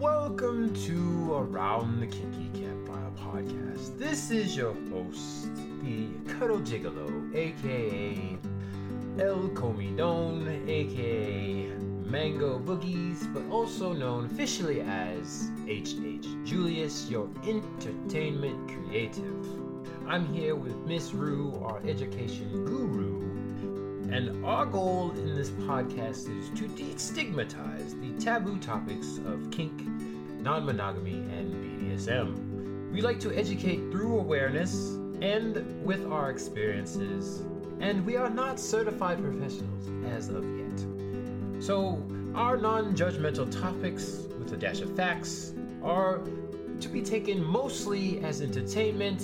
Welcome to Around the Kinky Campfire podcast. This is your host, the Cuddle Gigolo, aka El Comidon, aka Mango Boogies, but also known officially as HH Julius, your entertainment creative. I'm here with Miss Rue, our education guru, and our goal in this podcast is to destigmatize the taboo topics of kink, non monogamy, and BDSM. We like to educate through awareness and with our experiences, and we are not certified professionals as of yet. So, our non judgmental topics, with a dash of facts, are to be taken mostly as entertainment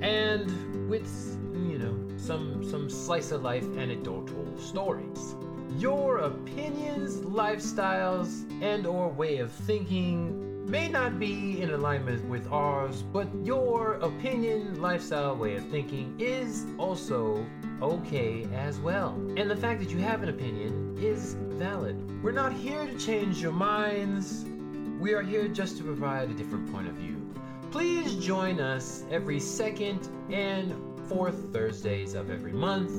and with, you know, some, some slice of life anecdotal stories. Your opinions, lifestyles, and or way of thinking may not be in alignment with ours, but your opinion, lifestyle, way of thinking is also okay as well. And the fact that you have an opinion is valid. We're not here to change your minds. We are here just to provide a different point of view. Please join us every second and fourth Thursdays of every month,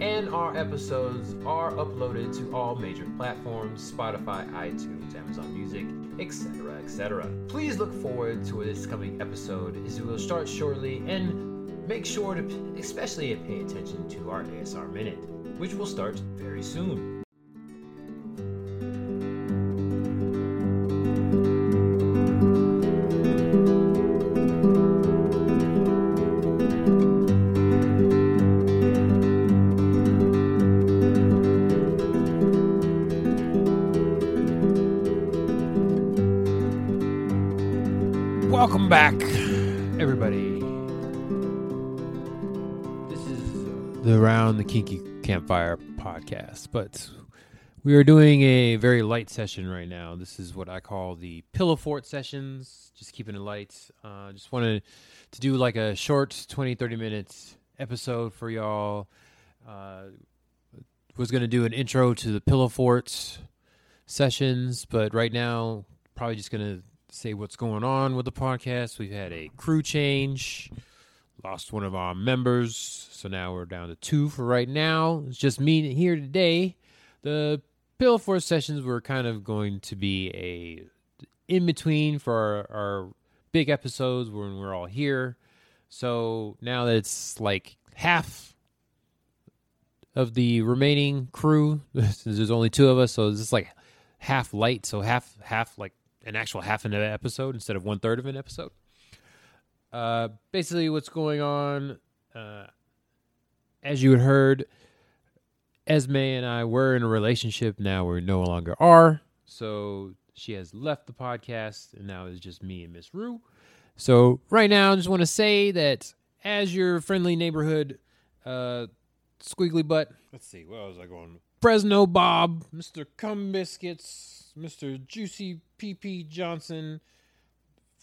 and our episodes are uploaded to all major platforms Spotify, iTunes, Amazon Music, etc. etc. Please look forward to this coming episode as it will start shortly, and make sure to especially pay attention to our ASR Minute, which will start very soon. Back, everybody. This is the Around the Kinky Campfire podcast, but we are doing a very light session right now. This is what I call the Pillow Fort sessions, just keeping it light. Uh, just wanted to do like a short 20, 30 minutes episode for y'all. Uh, was going to do an intro to the Pillow Fort sessions, but right now, probably just going to say what's going on with the podcast. We've had a crew change, lost one of our members, so now we're down to two for right now. It's just me here today. The Pillow Fort sessions were kind of going to be a in between for our, our big episodes when we're all here. So now that it's like half of the remaining crew, there's only two of us, so it's like half light, so half half like an actual half an episode instead of one third of an episode. Uh, basically, what's going on, uh, as you had heard, Esme and I were in a relationship. Now we no longer are. So she has left the podcast, and now it's just me and Miss Rue. So right now, I just want to say that as your friendly neighborhood uh, squiggly butt. Let's see, where was I going? Fresno Bob, Mr. Cum Biscuits, Mr. Juicy PP Johnson,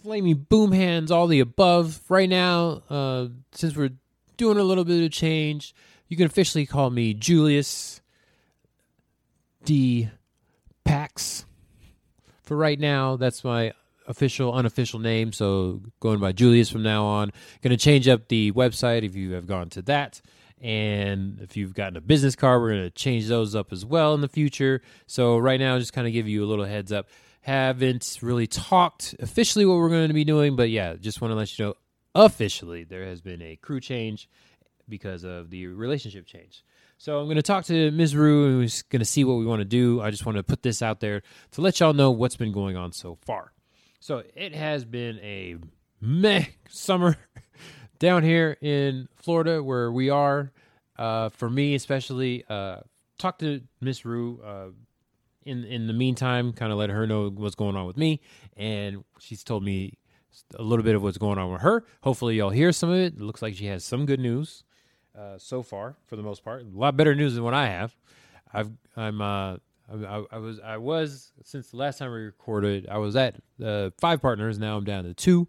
Flamey Boom Hands, all the above. Right now, uh, since we're doing a little bit of change, you can officially call me Julius D. Pax. For right now, that's my official, unofficial name. So going by Julius from now on. Going to change up the website if you have gone to that. And if you've gotten a business card, we're going to change those up as well in the future. So right now, just kind of give you a little heads up. Haven't really talked officially what we're going to be doing, but yeah, just want to let you know officially there has been a crew change because of the relationship change. So I'm going to talk to Ms. Rue who's going to see what we want to do. I just want to put this out there to let y'all know what's been going on so far. So it has been a meh summer down here in Florida where we are. Uh, for me, especially, uh, talk to Miss Rue. Uh, in in the meantime, kind of let her know what's going on with me, and she's told me a little bit of what's going on with her. Hopefully, y'all hear some of it. It looks like she has some good news uh, so far, for the most part. A lot better news than what I have. I've I'm uh I, I was I was since the last time we recorded. I was at uh, five partners. Now I'm down to two.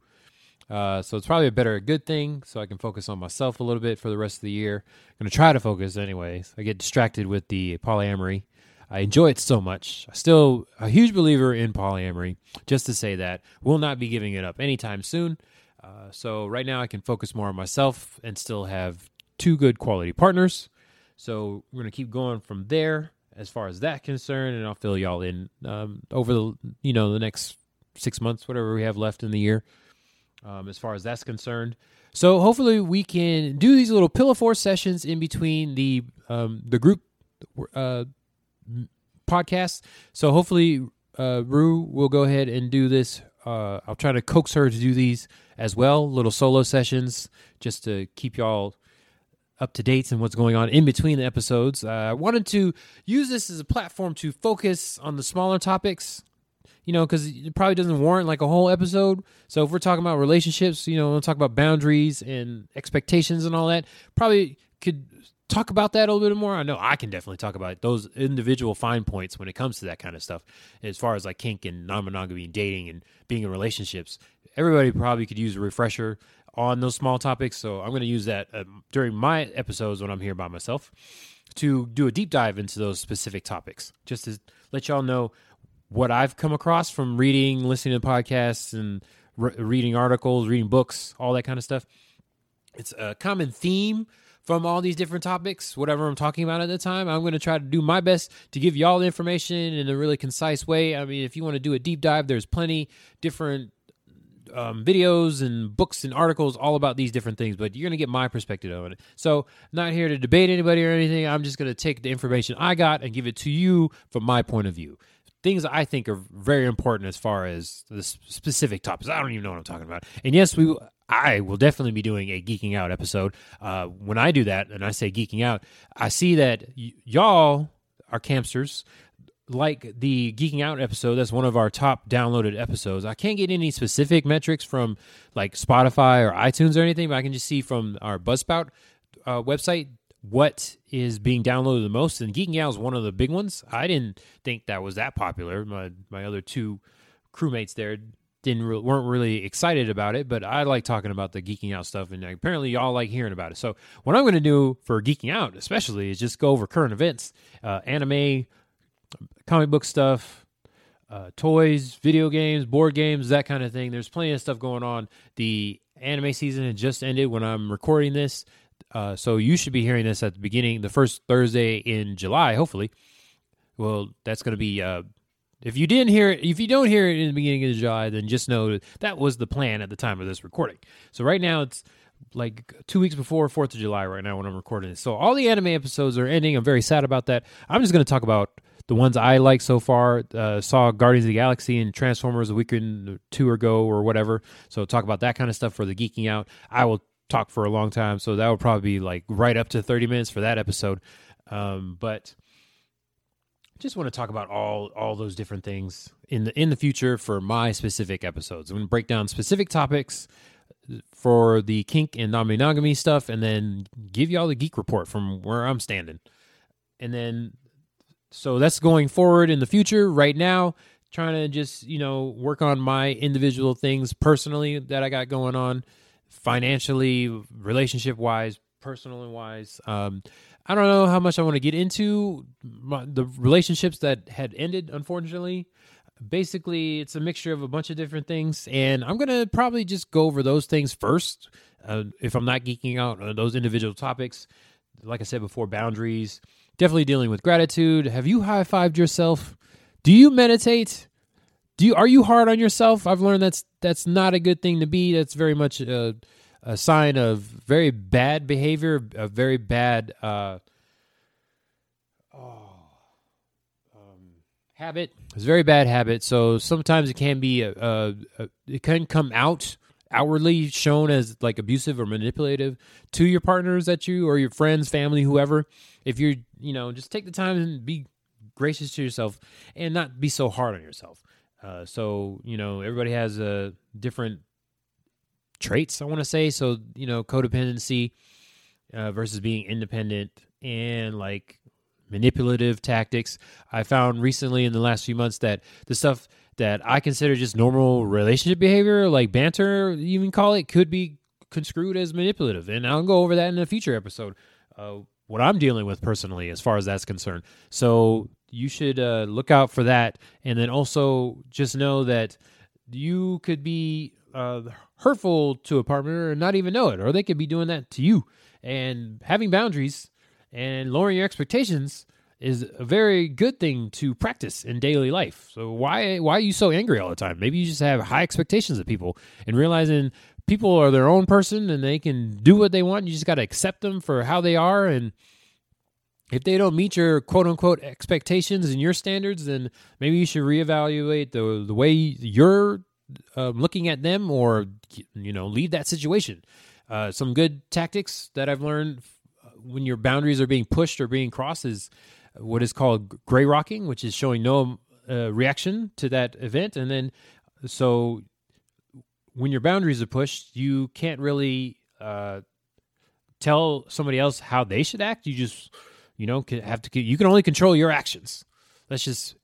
Uh, so it's probably a better good thing, so I can focus on myself a little bit for the rest of the year. I'm gonna try to focus anyways. I get distracted with the polyamory. I enjoy it so much. I'm still a huge believer in polyamory. Just to say that, will not be giving it up anytime soon. Uh, so right now, I can focus more on myself and still have two good quality partners. So we're gonna keep going from there as far as that concerned, and I'll fill y'all in um, over the you know the next six months, whatever we have left in the year, um, as far as that's concerned. So hopefully we can do these little pillow fort sessions in between the um, the group uh, podcast. So hopefully uh, Rue will go ahead and do this. Uh, I'll try to coax her to do these as well, little solo sessions, just to keep y'all up to date and what's going on in between the episodes. Uh, I wanted to use this as a platform to focus on the smaller topics, you know, because it probably doesn't warrant like a whole episode. So if we're talking about relationships, you know, we'll talk about boundaries and expectations and all that, probably could talk about that a little bit more. I know I can definitely talk about those individual fine points when it comes to that kind of stuff, as far as like kink and non monogamy and dating and being in relationships. Everybody probably could use a refresher on those small topics. So I'm going to use that uh, during my episodes when I'm here by myself to do a deep dive into those specific topics, just to let y'all know what I've come across from reading, listening to podcasts, and re- reading articles, reading books, all that kind of stuff. It's a common theme from all these different topics, whatever I'm talking about at the time. I'm going to try to do my best to give y'all the information in a really concise way. I mean, if you want to do a deep dive, there's plenty different um, videos and books and articles all about these different things, but you're going to get my perspective on it. So, not here to debate anybody or anything. I'm just going to take the information I got and give it to you from my point of view. Things I think are very important as far as the specific topics. I don't even know what I'm talking about. And yes, we I will definitely be doing a geeking out episode. Uh, when I do that, and I say geeking out, I see that y- y'all are campsters like the geeking out episode that's one of our top downloaded episodes i can't get any specific metrics from like spotify or itunes or anything but i can just see from our buzzsprout uh, website what is being downloaded the most and geeking out is one of the big ones i didn't think that was that popular my my other two crewmates there didn't re- weren't really excited about it but i like talking about the geeking out stuff and apparently y'all like hearing about it so what i'm going to do for geeking out especially is just go over current events uh, anime comic book stuff, uh, toys, video games, board games, that kind of thing. There's plenty of stuff going on. The anime season had just ended when I'm recording this. Uh, so you should be hearing this at the beginning, the first Thursday in July, hopefully. Well, that's going to be. Uh, if you didn't hear it, if you don't hear it in the beginning of July, then just know that was the plan at the time of this recording. So right now it's like two weeks before Fourth of July right now when I'm recording this. So all the anime episodes are ending. I'm very sad about that. I'm just going to talk about the ones I like so far. Uh, saw Guardians of the Galaxy and Transformers a week or two ago or whatever. So talk about that kind of stuff for the geeking out. I will talk for a long time, so that would probably be like right up to thirty minutes for that episode. Um, but just want to talk about all all those different things in the in the future for my specific episodes. I'm going to break down specific topics for the kink and non-monogamy stuff, and then give you all the geek report from where I'm standing. And then so that's going forward in the future. Right now, trying to just you know work on my individual things personally that I got going on, financially, relationship wise, personal and wise. Um, I don't know how much I want to get into my, the relationships that had ended, unfortunately. Basically, it's a mixture of a bunch of different things, and I'm gonna probably just go over those things first. Uh, if I'm not geeking out on those individual topics, like I said before, boundaries definitely dealing with gratitude. Have you high fived yourself? Do you meditate? Do you are you hard on yourself? I've learned that's that's not a good thing to be. That's very much a, a sign of very bad behavior, a very bad uh, oh, um, habit. It's a very bad habit. So sometimes it can be a, a, a it can come out outwardly shown as like abusive or manipulative to your partners that you or your friends, family, whoever, if you're, you know, just take the time and be gracious to yourself and not be so hard on yourself. Uh, so, you know, everybody has a uh, different traits, I want to say. So, you know, codependency uh, versus being independent and like manipulative tactics. I found recently in the last few months that the stuff that I consider just normal relationship behavior, like banter, you even call it, could be construed as manipulative. And I'll go over that in a future episode. Uh, what I'm dealing with personally, as far as that's concerned. So you should uh, look out for that, and then also just know that you could be uh, hurtful to a partner and not even know it, or they could be doing that to you. And having boundaries and lowering your expectations is a very good thing to practice in daily life. So why why are you so angry all the time? Maybe you just have high expectations of people and realizing people are their own person and they can do what they want. You just got to accept them for how they are and if they don't meet your quote unquote expectations and your standards, then maybe you should reevaluate the the way you're uh, looking at them, or you know, leave that situation. Uh, some good tactics that I've learned when your boundaries are being pushed or being crossed is what is called gray rocking, which is showing no uh, reaction to that event, and then so when your boundaries are pushed, you can't really uh, tell somebody else how they should act. You just you know have to you can only control your actions. Let's just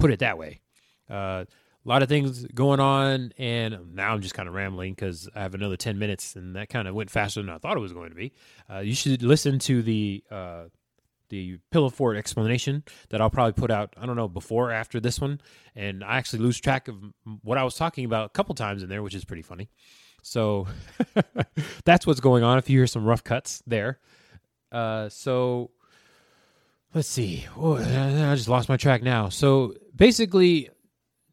put it that way. Uh, a lot of things going on and now i'm just kind of rambling because i have another 10 minutes and that kind of went faster than i thought it was going to be. Uh, you should listen to the uh, the pillow fort explanation that i'll probably put out i don't know before or after this one. And i actually lose track of what i was talking about a couple times in there which is pretty funny. So that's what's going on if you hear some rough cuts there. Uh, so let's see. Oh, I just lost my track now. So basically,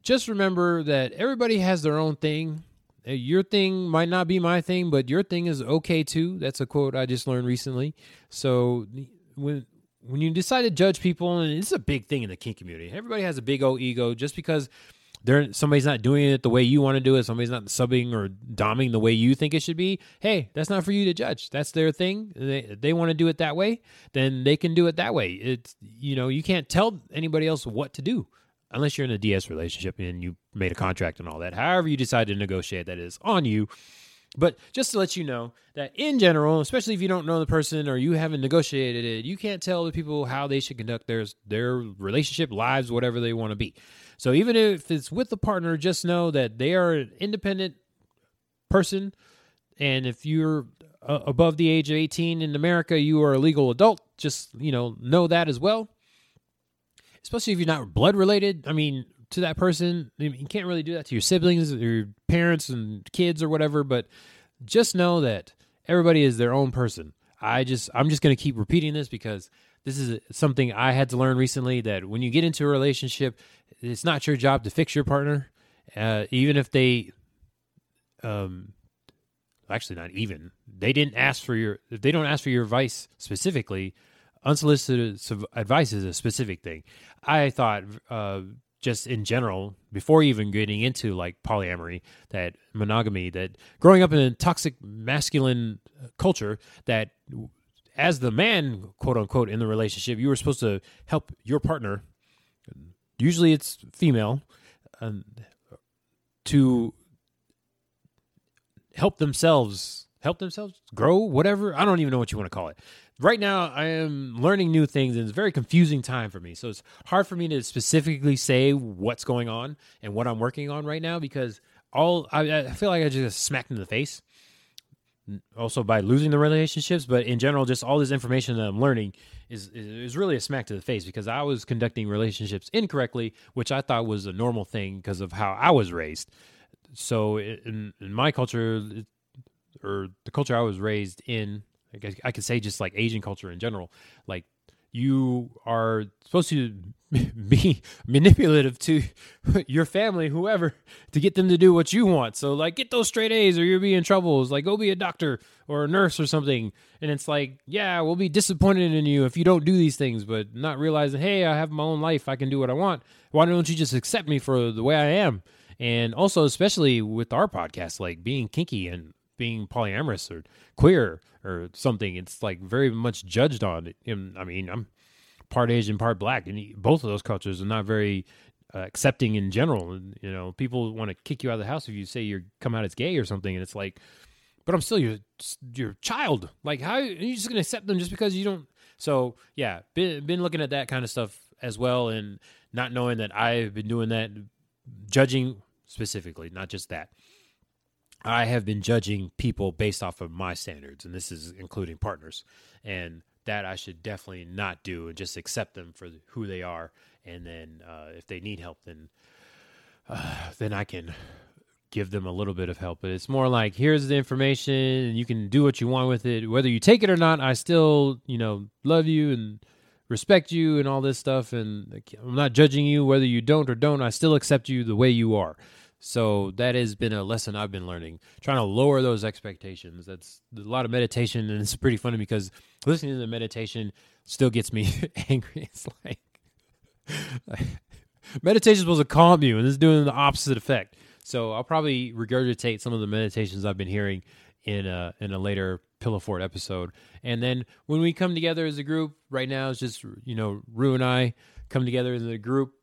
just remember that everybody has their own thing. Uh, your thing might not be my thing, but your thing is okay too. That's a quote I just learned recently. So when when you decide to judge people, and it's a big thing in the kink community, everybody has a big old ego. Just because they're somebody's not doing it the way you want to do it, somebody's not subbing or doming the way you think it should be. Hey, that's not for you to judge. That's their thing. They they want to do it that way, then they can do it that way. It's you know you can't tell anybody else what to do unless you're in a DS relationship and you made a contract and all that. However you decide to negotiate, that is on you. But just to let you know that in general, especially if you don't know the person or you haven't negotiated it, you can't tell the people how they should conduct their their relationship, lives, whatever they want to be. So even if it's with a partner, just know that they are an independent person. And if you're uh, above the age of 18 in America, you are a legal adult. Just, you know, know that as well. Especially if you're not blood related. I mean, to that person, you can't really do that to your siblings your parents and kids or whatever, but just know that everybody is their own person. I just I'm just going to keep repeating this because this is something I had to learn recently that when you get into a relationship, it's not your job to fix your partner, uh, even if they, um, actually not even they didn't ask for your if they don't ask for your advice specifically. Unsolicited advice is a specific thing. I thought uh, just in general, before even getting into like polyamory, that monogamy, that growing up in a toxic masculine culture, that as the man, quote unquote, in the relationship, you were supposed to help your partner. Usually, it's female, um, to help themselves, help themselves grow, whatever. I don't even know what you want to call it. Right now, I am learning new things, and it's a very confusing time for me. So it's hard for me to specifically say what's going on and what I'm working on right now because all I, I feel like I just smacked in the face also by losing the relationships, but in general, just all this information that I'm learning is is really a smack to the face because I was conducting relationships incorrectly, which I thought was a normal thing because of how I was raised. So in, in my culture, or the culture I was raised in, I, guess I could say just like Asian culture in general, like you are supposed to be manipulative to your family, whoever, to get them to do what you want. So, like, get those straight A's or you'll be in trouble. It's like, go be a doctor or a nurse or something. And it's like, yeah, we'll be disappointed in you if you don't do these things, but not realizing, hey, I have my own life. I can do what I want. Why don't you just accept me for the way I am? And also, especially with our podcast, like being kinky and being polyamorous or queer or something. It's like very much judged on. I mean, I'm part Asian, part black, and both of those cultures are not very uh, accepting in general. And, you know, people want to kick you out of the house if you say you're come out as gay or something, and it's like, but I'm still your your child. Like, how are you just gonna accept them just because you don't? So yeah, been been looking at that kind of stuff as well, and not knowing that I've been doing that, judging specifically, not just that. I have been judging people based off of my standards, and this is including partners. And that I should definitely not do and just accept them for who they are. And then uh, if they need help, then uh, then I can give them a little bit of help. But it's more like here's the information, and you can do what you want with it. Whether you take it or not, I still you know love you and respect you and all this stuff. And I'm not judging you whether you don't or don't. I still accept you the way you are. So that has been a lesson I've been learning, trying to lower those expectations. That's a lot of meditation, and it's pretty funny because listening to the meditation still gets me angry. It's like, meditation is supposed to calm you, and it's doing the opposite effect. So I'll probably regurgitate some of the meditations I've been hearing in a in a later Pillow Fort episode. And then when we come together as a group, right now it's just you know Rue and I come together as a group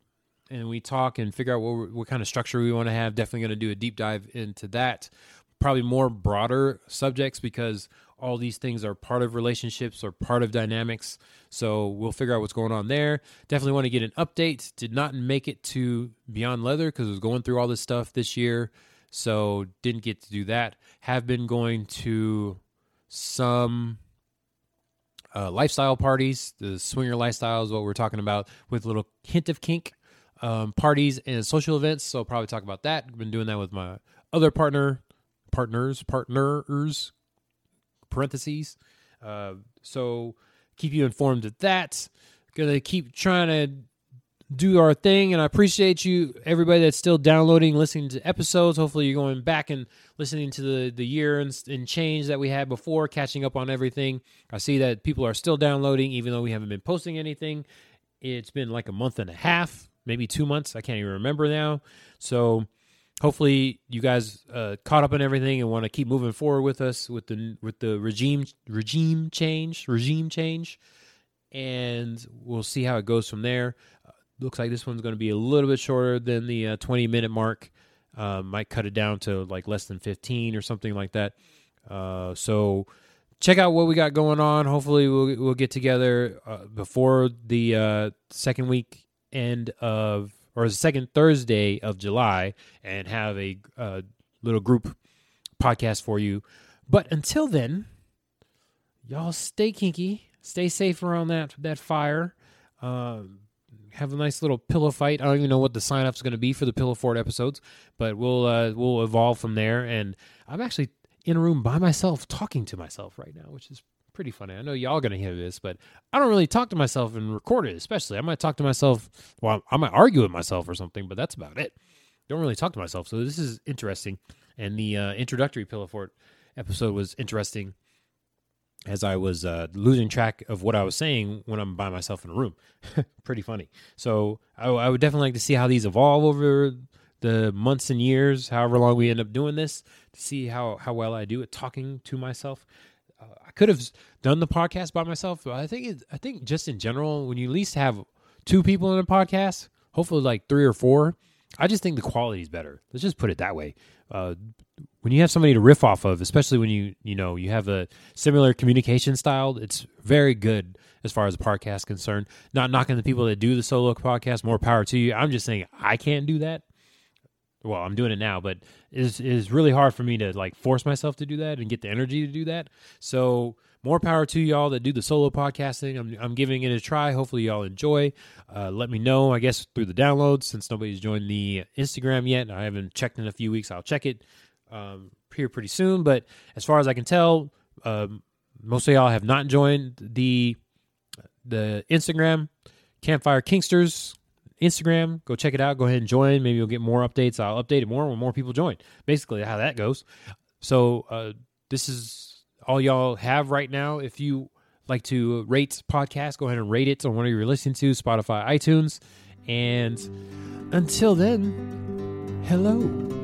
and we talk and figure out what, what kind of structure we want to have. Definitely going to do a deep dive into that. Probably more broader subjects because all these things are part of relationships or part of dynamics. So we'll figure out what's going on there. Definitely want to get an update. Did not make it to Beyond Leather because I was going through all this stuff this year. So didn't get to do that. Have been going to some uh, lifestyle parties. The swinger lifestyle is what we're talking about with a little hint of kink um, parties and social events. So I'll probably talk about that. I've been doing that with my other partner, partners, partners, parentheses. Uh, so keep you informed of that. Gonna keep trying to do our thing, and I appreciate you, everybody that's still downloading, listening to episodes. Hopefully, you're going back and listening to the the year and, and change that we had before, catching up on everything. I see that people are still downloading, even though we haven't been posting anything. It's been like a month and a half maybe two months. I can't even remember now. So hopefully you guys uh, caught up on everything and want to keep moving forward with us with the with the regime regime change regime change, and we'll see how it goes from there. Uh, looks like this one's going to be a little bit shorter than the uh, 20 minute mark. Uh, might cut it down to like less than 15 or something like that. Uh, so check out what we got going on. Hopefully we'll we'll get together uh, before the second week end of or the second Thursday of July and have a uh, little group podcast for you. But until then, y'all stay kinky, stay safe around that that fire. Um, have a nice little pillow fight. I don't even know what the sign up is going to be for the Pillow Fort episodes, but we'll uh, we'll evolve from there. And I'm actually in a room by myself talking to myself right now, which is pretty funny. I know y'all gonna hear this, but I don't really talk to myself and record it. Especially, I might talk to myself. Well, I might argue with myself or something, but that's about it. Don't really talk to myself. So this is interesting. And the uh, introductory Pillow Fort episode was interesting, as I was uh, losing track of what I was saying when I'm by myself in a room. pretty funny. So I, I would definitely like to see how these evolve over the months and years, however long we end up doing this, to see how how well I do at talking to myself uh, I could have done the podcast by myself, but I think it, I think just in general, when you at least have two people in a podcast, hopefully like three or four, I just think the quality is better. Let's just put it that way. Uh, when you have somebody to riff off of, especially when you you know you have a similar communication style, it's very good as far as the podcast concerned. Not knocking the people that do the solo podcast, more power to you. I'm just saying I can't do that well, I'm doing it now, but it's is really hard for me to like force myself to do that and get the energy to do that. So more power to y'all that do the solo podcasting. I'm, I'm giving it a try. Hopefully y'all enjoy. Uh, let me know, I guess, through the downloads since nobody's joined the Instagram yet. I haven't checked in a few weeks. I'll check it um, here pretty soon. But as far as I can tell, um, most of y'all have not joined the the Instagram Campfire Kinksters Instagram. Go check it out. Go ahead and join. Maybe you'll get more updates. I'll update it more when more people join. Basically, how that goes. So uh, this is all y'all have right now. If you like to rate podcast, go ahead and rate it on whatever you're listening to, Spotify, iTunes. And until then, hello.